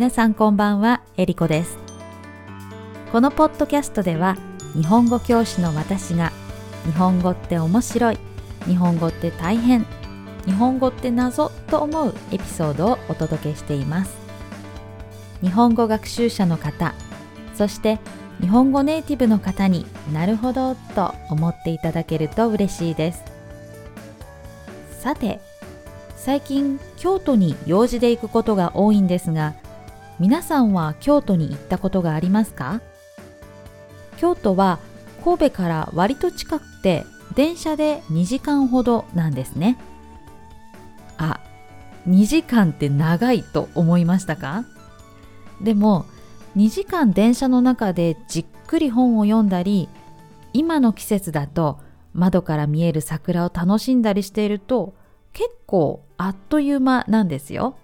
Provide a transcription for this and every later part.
皆さんこんばんは、えりこです。このポッドキャストでは、日本語教師の私が、日本語って面白い、日本語って大変、日本語って謎と思うエピソードをお届けしています。日本語学習者の方、そして日本語ネイティブの方になるほどと思っていただけると嬉しいです。さて、最近京都に用事で行くことが多いんですが皆さんは京都に行ったことがありますか？京都は神戸から割と近くて電車で2時間ほどなんですね。あ2時間って長いと思いましたか？でも2時間電車の中でじっくり本を読んだり今の季節だと窓から見える桜を楽しんだりしていると結構あっという間なんですよ。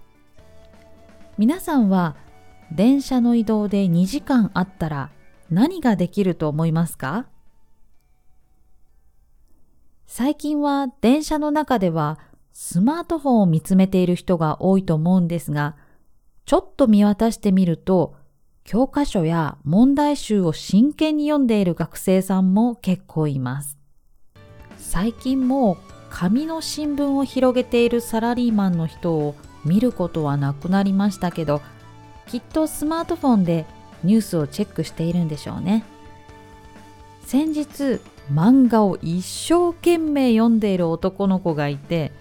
皆さんは電車の移動で2時間あったら何ができると思いますか？最近は電車の中ではスマートフォンを見つめている人が多いと思うんですが、ちょっと見渡してみると、教科書や問題集を真剣に読んでいる学生さんも結構います。最近も紙の新聞を広げているサラリーマンの人を見ることはなくなりましたけどきっとスマートフォンでニュースをチェックしているんでしょうね先日漫画を一生懸命読んでいる男の子がいて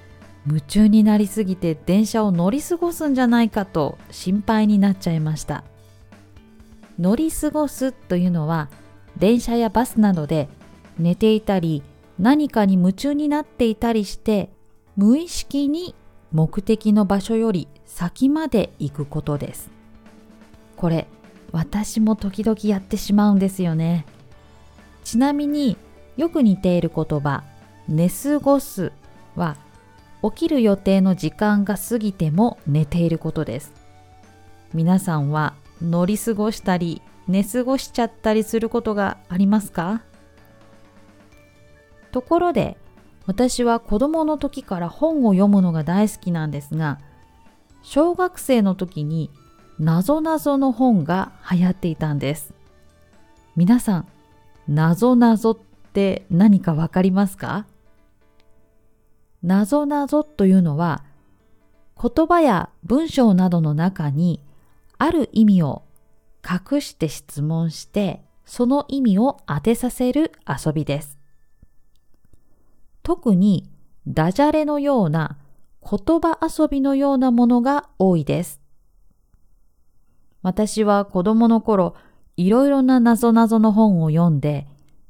夢中になりすぎて電車を乗り過ごすんじゃないかと心配になっちゃいました乗り過ごすというのは電車やバスなどで寝ていたり何かに夢中になっていたりして無意識に目的の場所より先まで行くことです。これ私も時々やってしまうんですよね。ちなみによく似ている言葉寝過ごすは起きる予定の時間が過ぎても寝ていることです。皆さんは乗り過ごしたり寝過ごしちゃったりすることがありますか？ところで私は子供の時から本を読むのが大好きなんですが小学生の時になぞなぞの本が流行っていたんです。皆さんなぞなぞって何かわかりますか？なぞなぞというのは言葉や文章などの中にある意味を隠して質問してその意味を当てさせる遊びです。特にダジャレのような言葉遊びのようなものが多いです。私は子供の頃、いろいろな謎々の本を読んで、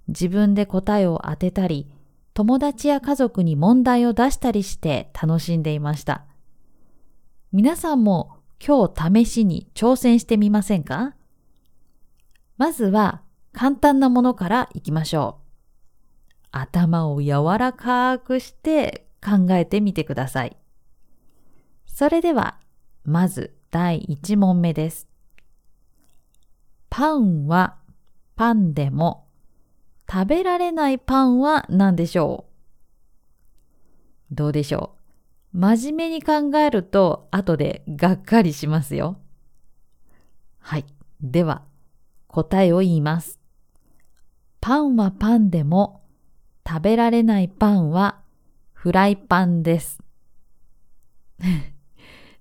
自分で答えを当てたり、友達や家族に問題を出したりして楽しんでいました。皆さんも今日試しに挑戦してみませんか？まずは簡単なものからいきましょう。頭を柔らかくして考えてみてください。それでは、まず第1問目です。パンはパンでも食べられないパンは何でしょう？どうでしょう？真面目に考えると後でがっかりしますよ。はい。では、答えを言います。パンはパンでも食べられないパンはフライパンです。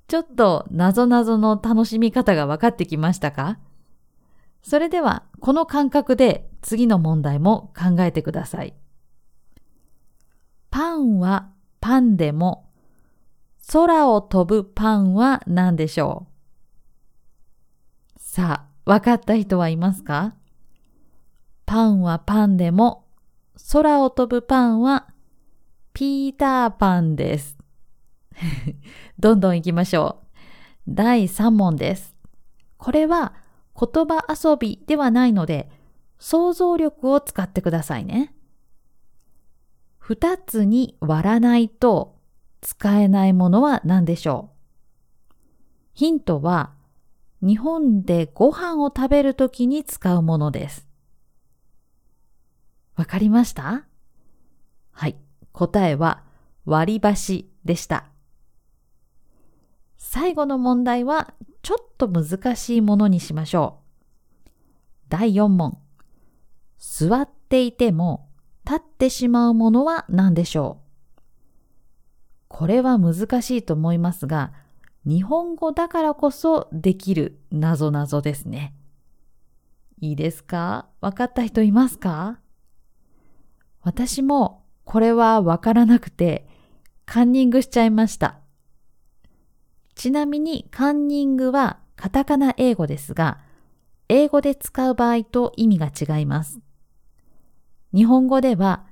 ちょっと謎々の楽しみ方が分かってきましたか？それではこの感覚で次の問題も考えてください。パンはパンでも空を飛ぶパンは何でしょう？さあ、分かった人はいますか？パンはパンでも空を飛ぶパンはピーターパンです。どんどん行きましょう。第3問です。これは言葉遊びではないので想像力を使ってくださいね。二つに割らないと使えないものは何でしょう？ヒントは日本でご飯を食べるときに使うものです。わかりました？はい。答えは割り箸でした。最後の問題はちょっと難しいものにしましょう。第4問。座っていても立ってしまうものは何でしょう？これは難しいと思いますが、日本語だからこそできる謎々ですね。いいですか？わかった人いますか？私もこれはわからなくてカンニングしちゃいました。ちなみにカンニングはカタカナ英語ですが、英語で使う場合と意味が違います。日本語では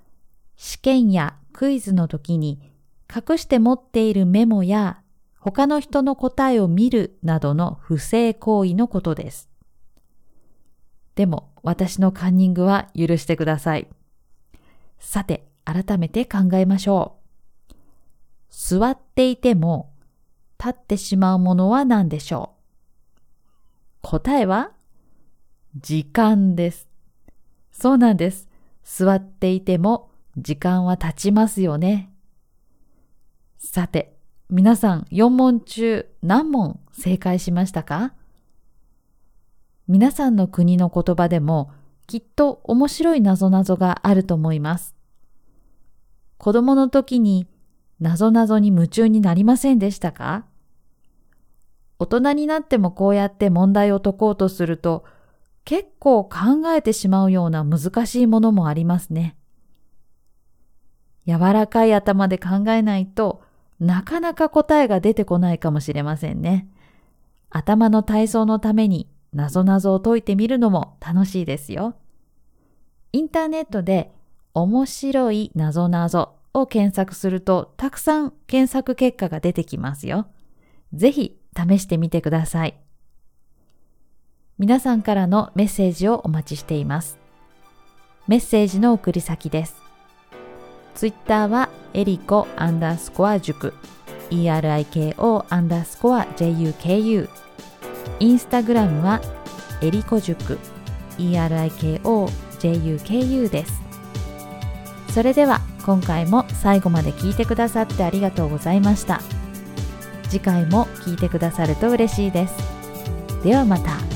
試験やクイズの時に隠して持っているメモや他の人の答えを見るなどの不正行為のことです。でも私のカンニングは許してください。さて、改めて考えましょう。座っていても立ってしまうものは何でしょう？答えは時間です。そうなんです。座っていても時間は経ちますよね。さて、皆さん4問中何問正解しましたか？皆さんの国の言葉でもきっと面白い謎々があると思います。子供の時に謎々に夢中になりませんでしたか？大人になってもこうやって問題を解こうとすると結構考えてしまうような難しいものもありますね。柔らかい頭で考えないとなかなか答えが出てこないかもしれませんね。頭の体操のために謎々を解いてみるのも楽しいですよ。インターネットで面白い謎々を検索するとたくさん検索結果が出てきますよ。ぜひ試してみてください。皆さんからのメッセージをお待ちしています。メッセージの送り先です。ツイッターはエリコアンダースコア塾 eriko アンダースコア juku インスタグラムはエリコ塾 eriko juku ですそれでは今回も最後まで聞いてくださってありがとうございました次回も聞いてくださると嬉しいです。ではまた。